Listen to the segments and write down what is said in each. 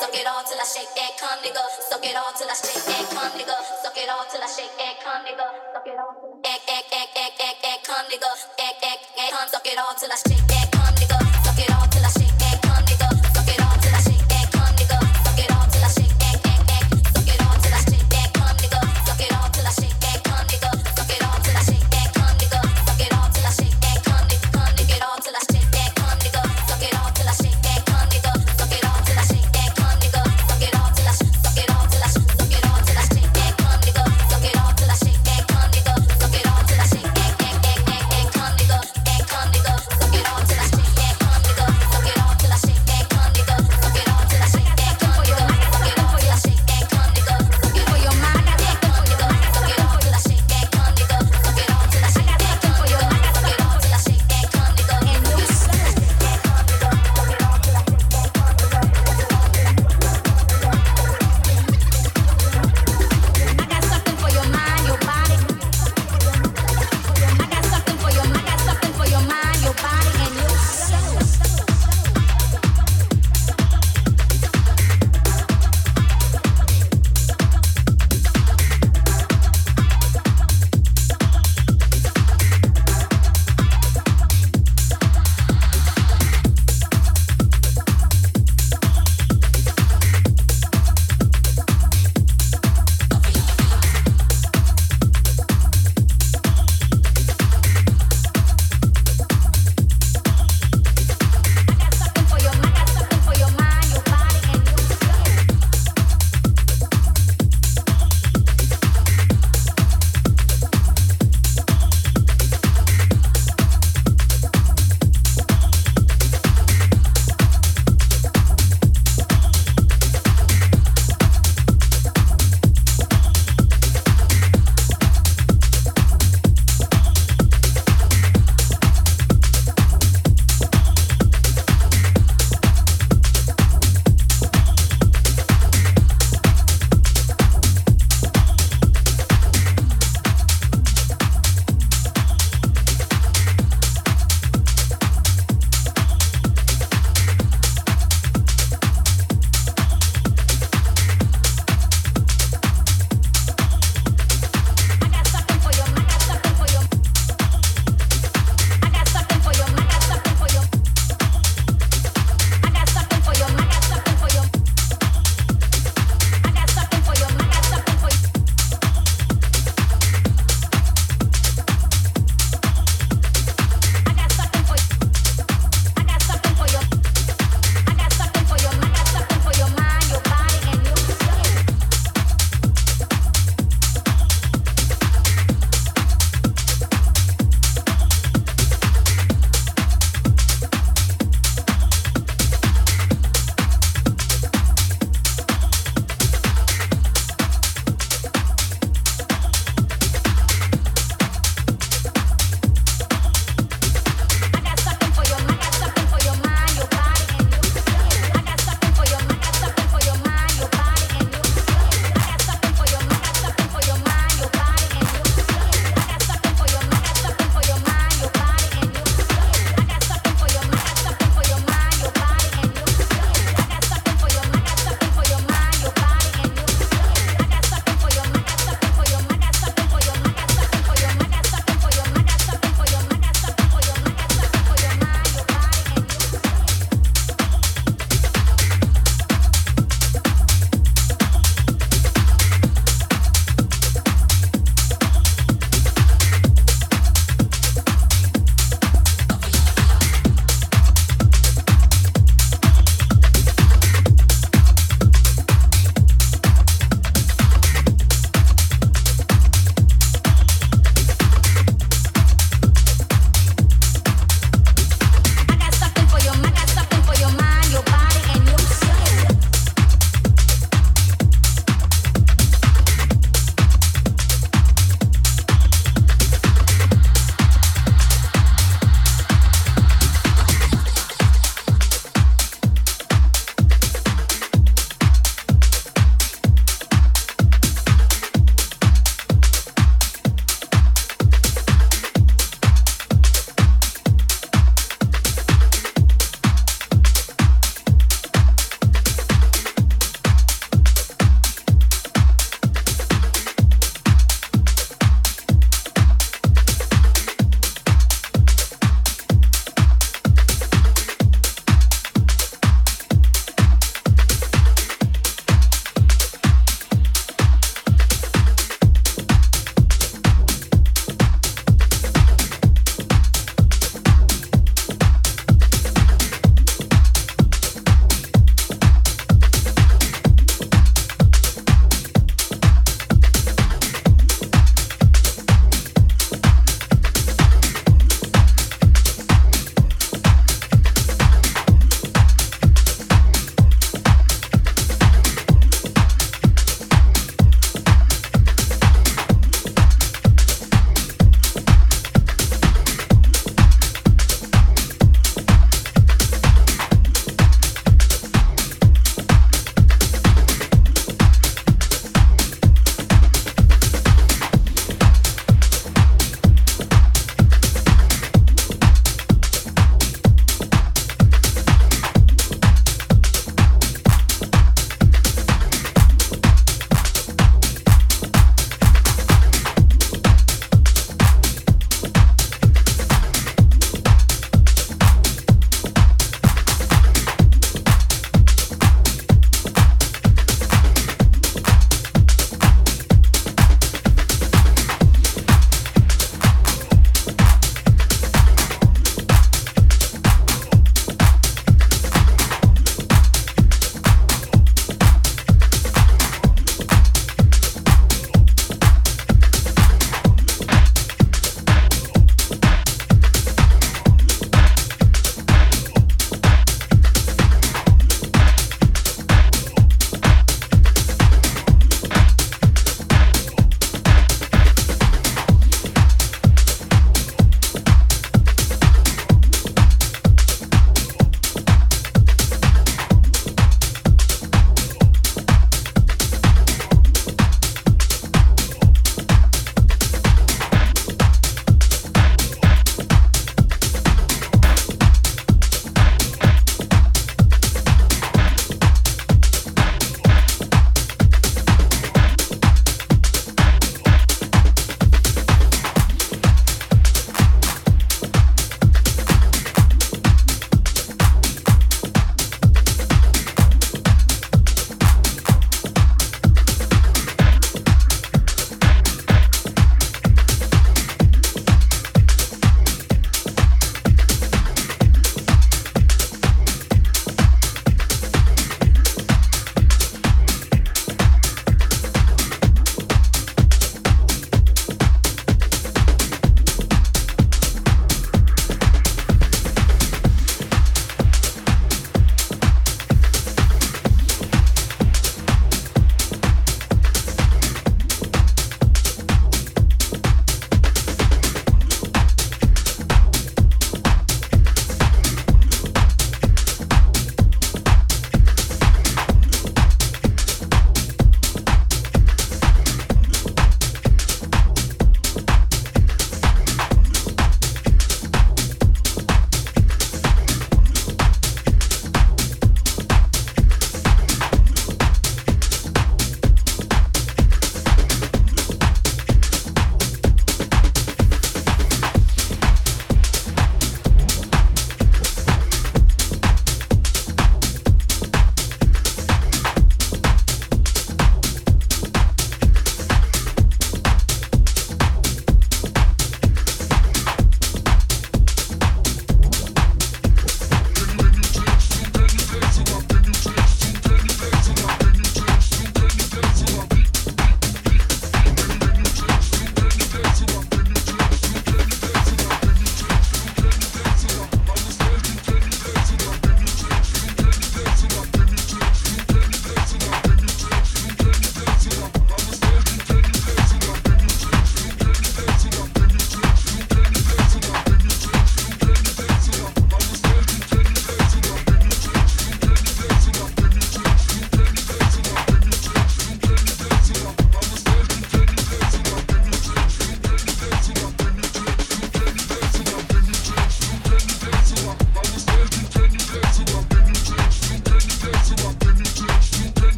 Suck it all till I shake and come, nigga. Suck it all till I shake and come, nigga. Suck it all till I shake and come, nigga. Suck it all. Egg, egg, egg, egg, egg, egg, come, nigga. Egg, egg, egg, come. Suck it all till I shake and.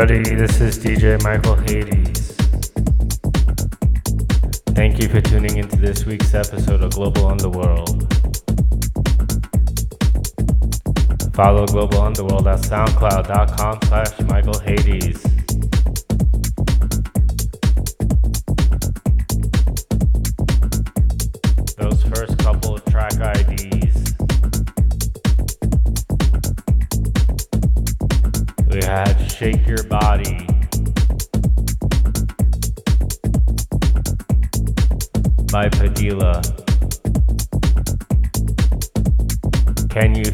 Everybody. This is DJ Michael Hades. Thank you for tuning into this week's episode of Global Underworld. Follow Global Underworld at soundcloud.com slash Michael Hades. Shake Your Body. By Padilla. Can You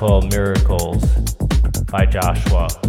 called Miracles by Joshua.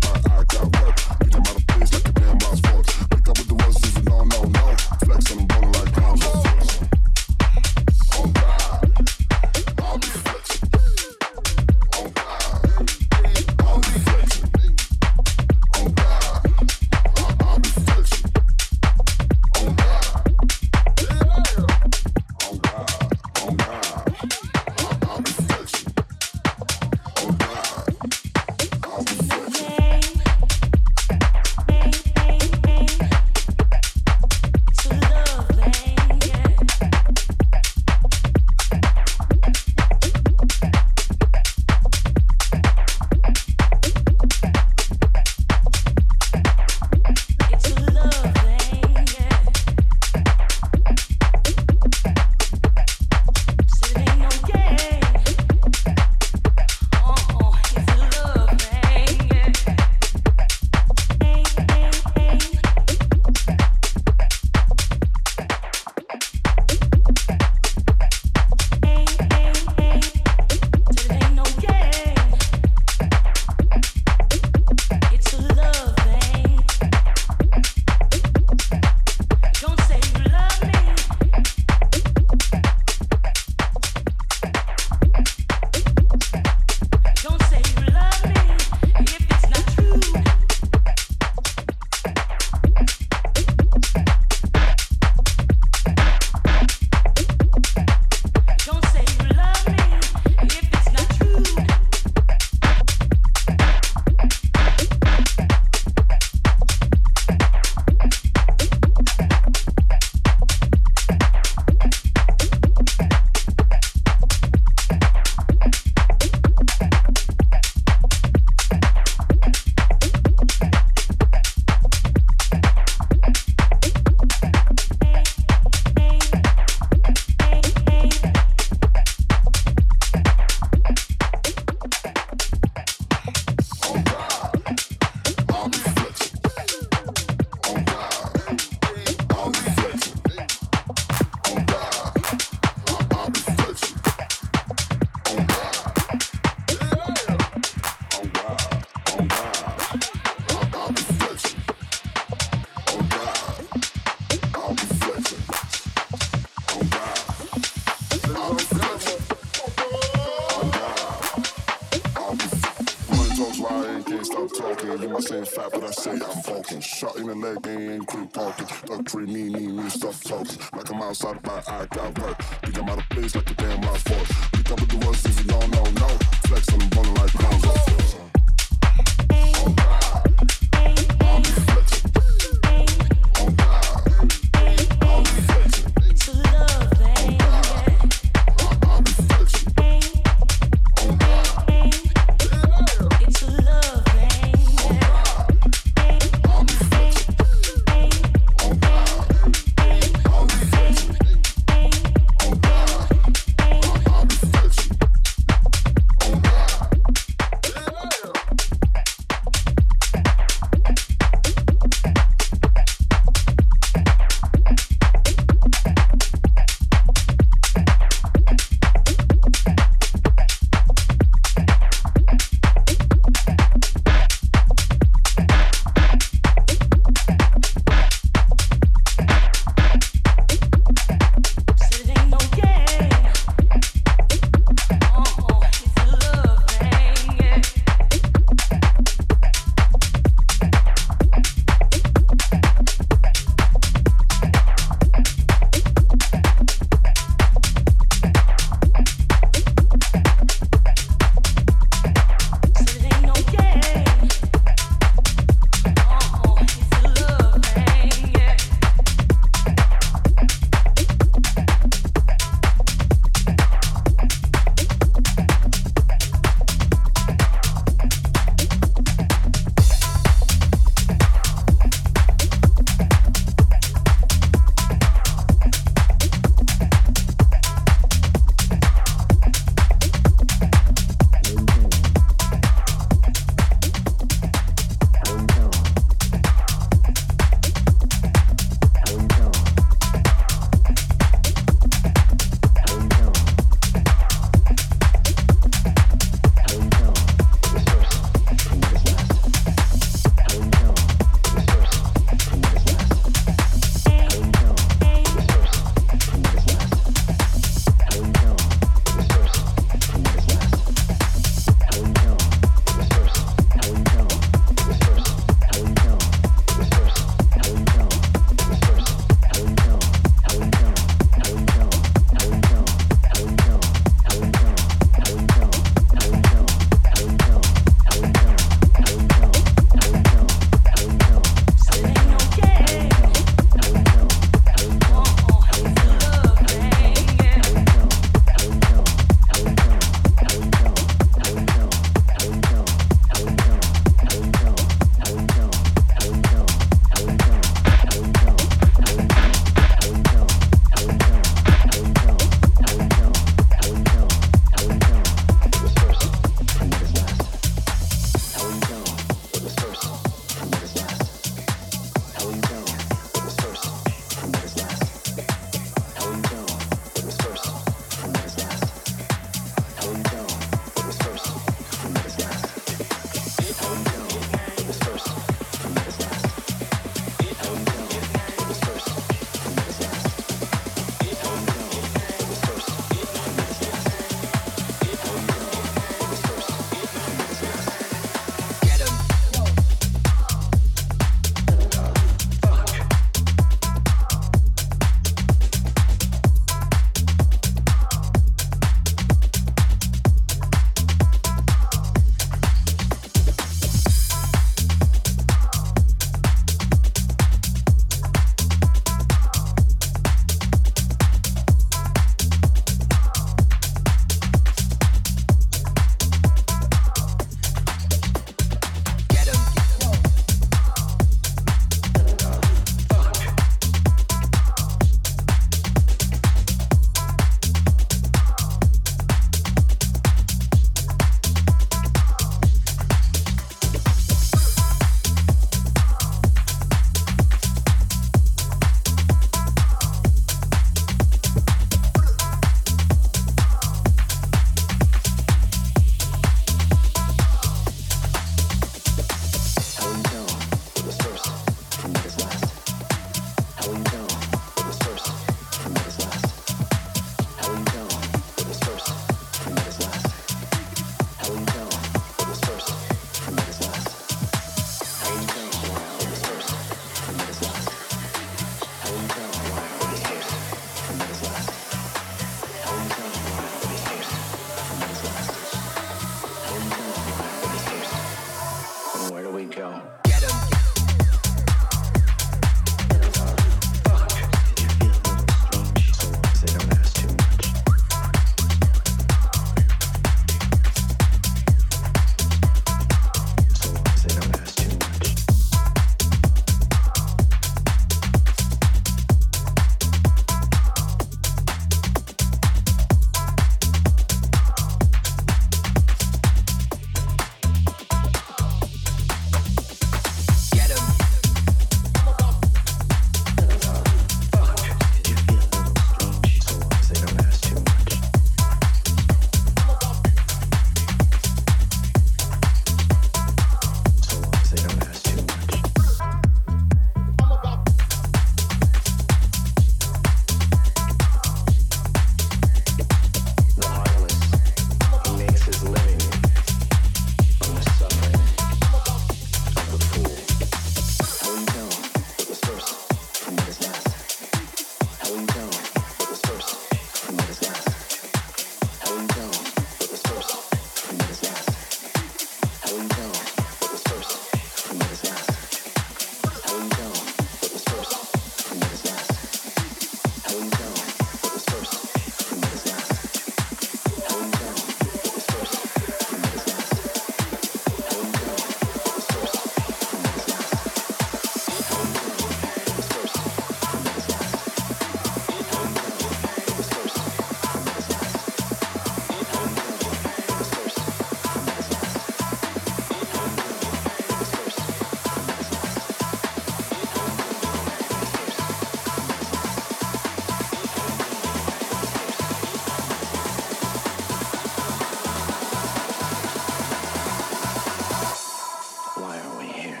are we here?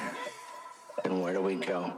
And where do we go?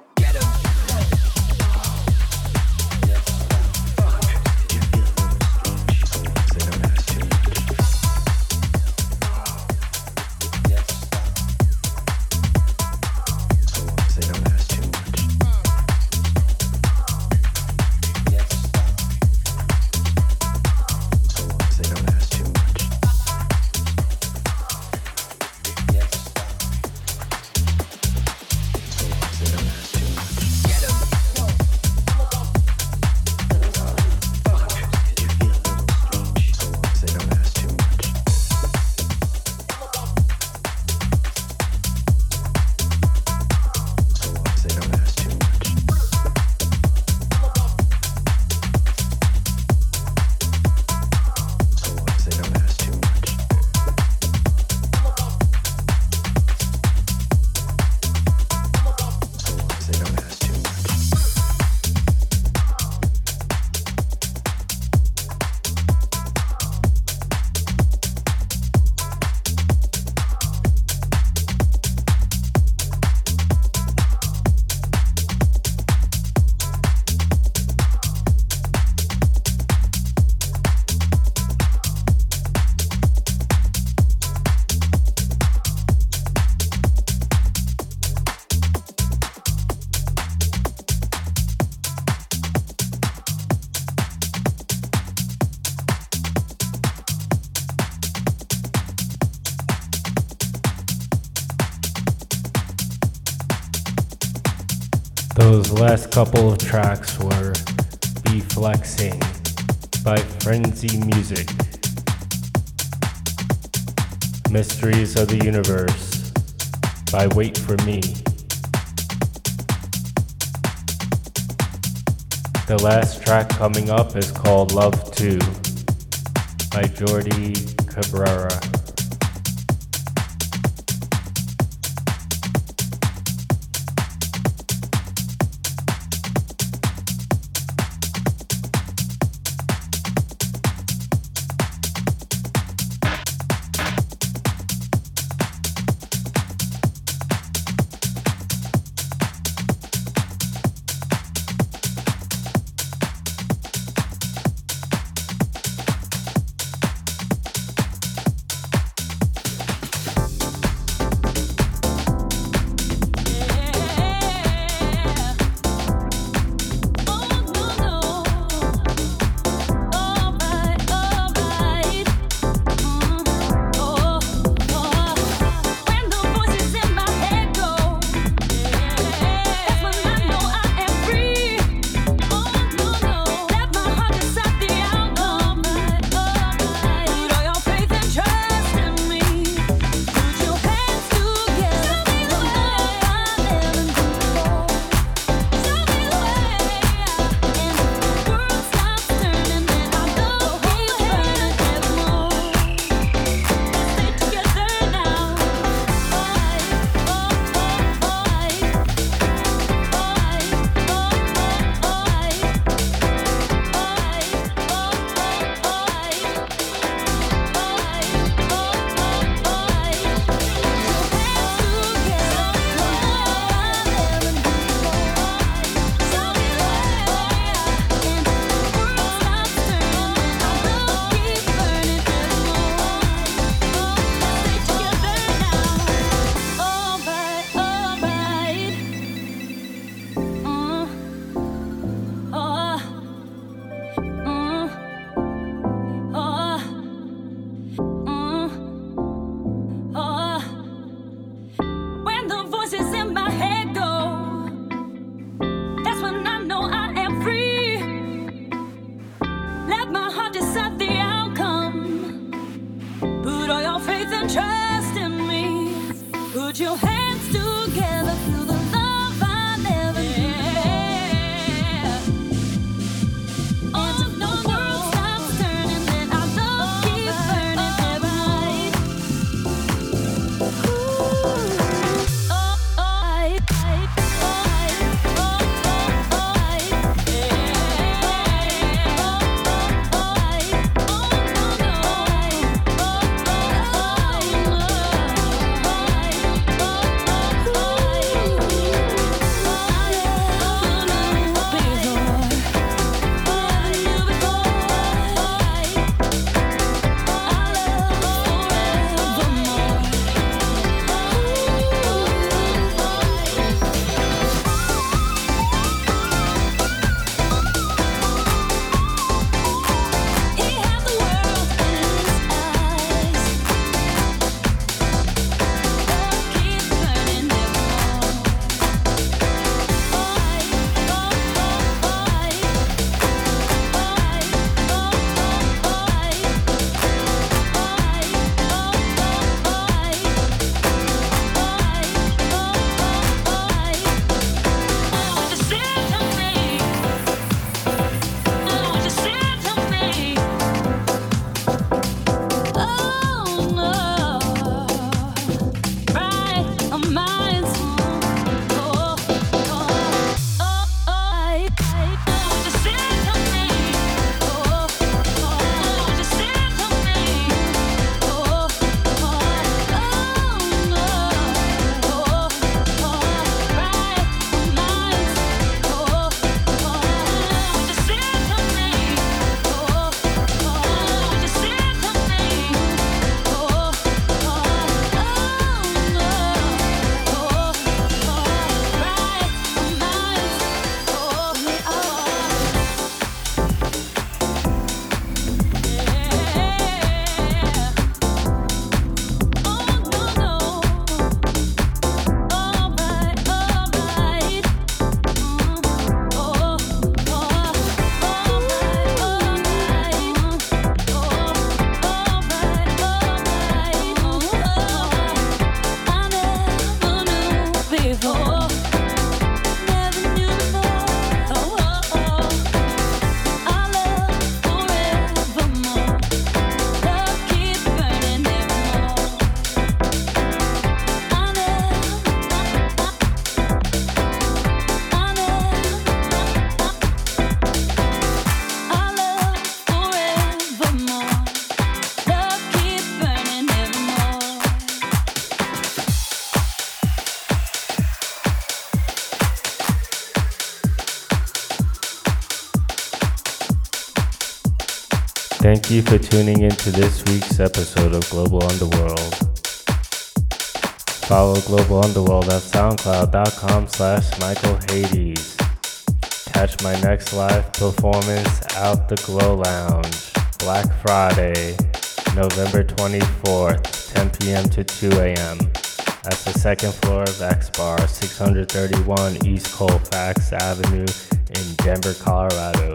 Couple of tracks were Be Flexing by Frenzy Music, Mysteries of the Universe by Wait For Me. The last track coming up is called Love 2 by Jordi Cabrera. Thank you for tuning in to this week's episode of Global Underworld. Follow Global Underworld at soundcloud.com slash Michael Hades. Catch my next live performance out the Glow Lounge, Black Friday, November 24th, 10 p.m. to 2 a.m. at the second floor of X Bar, 631 East Colfax Avenue in Denver, Colorado.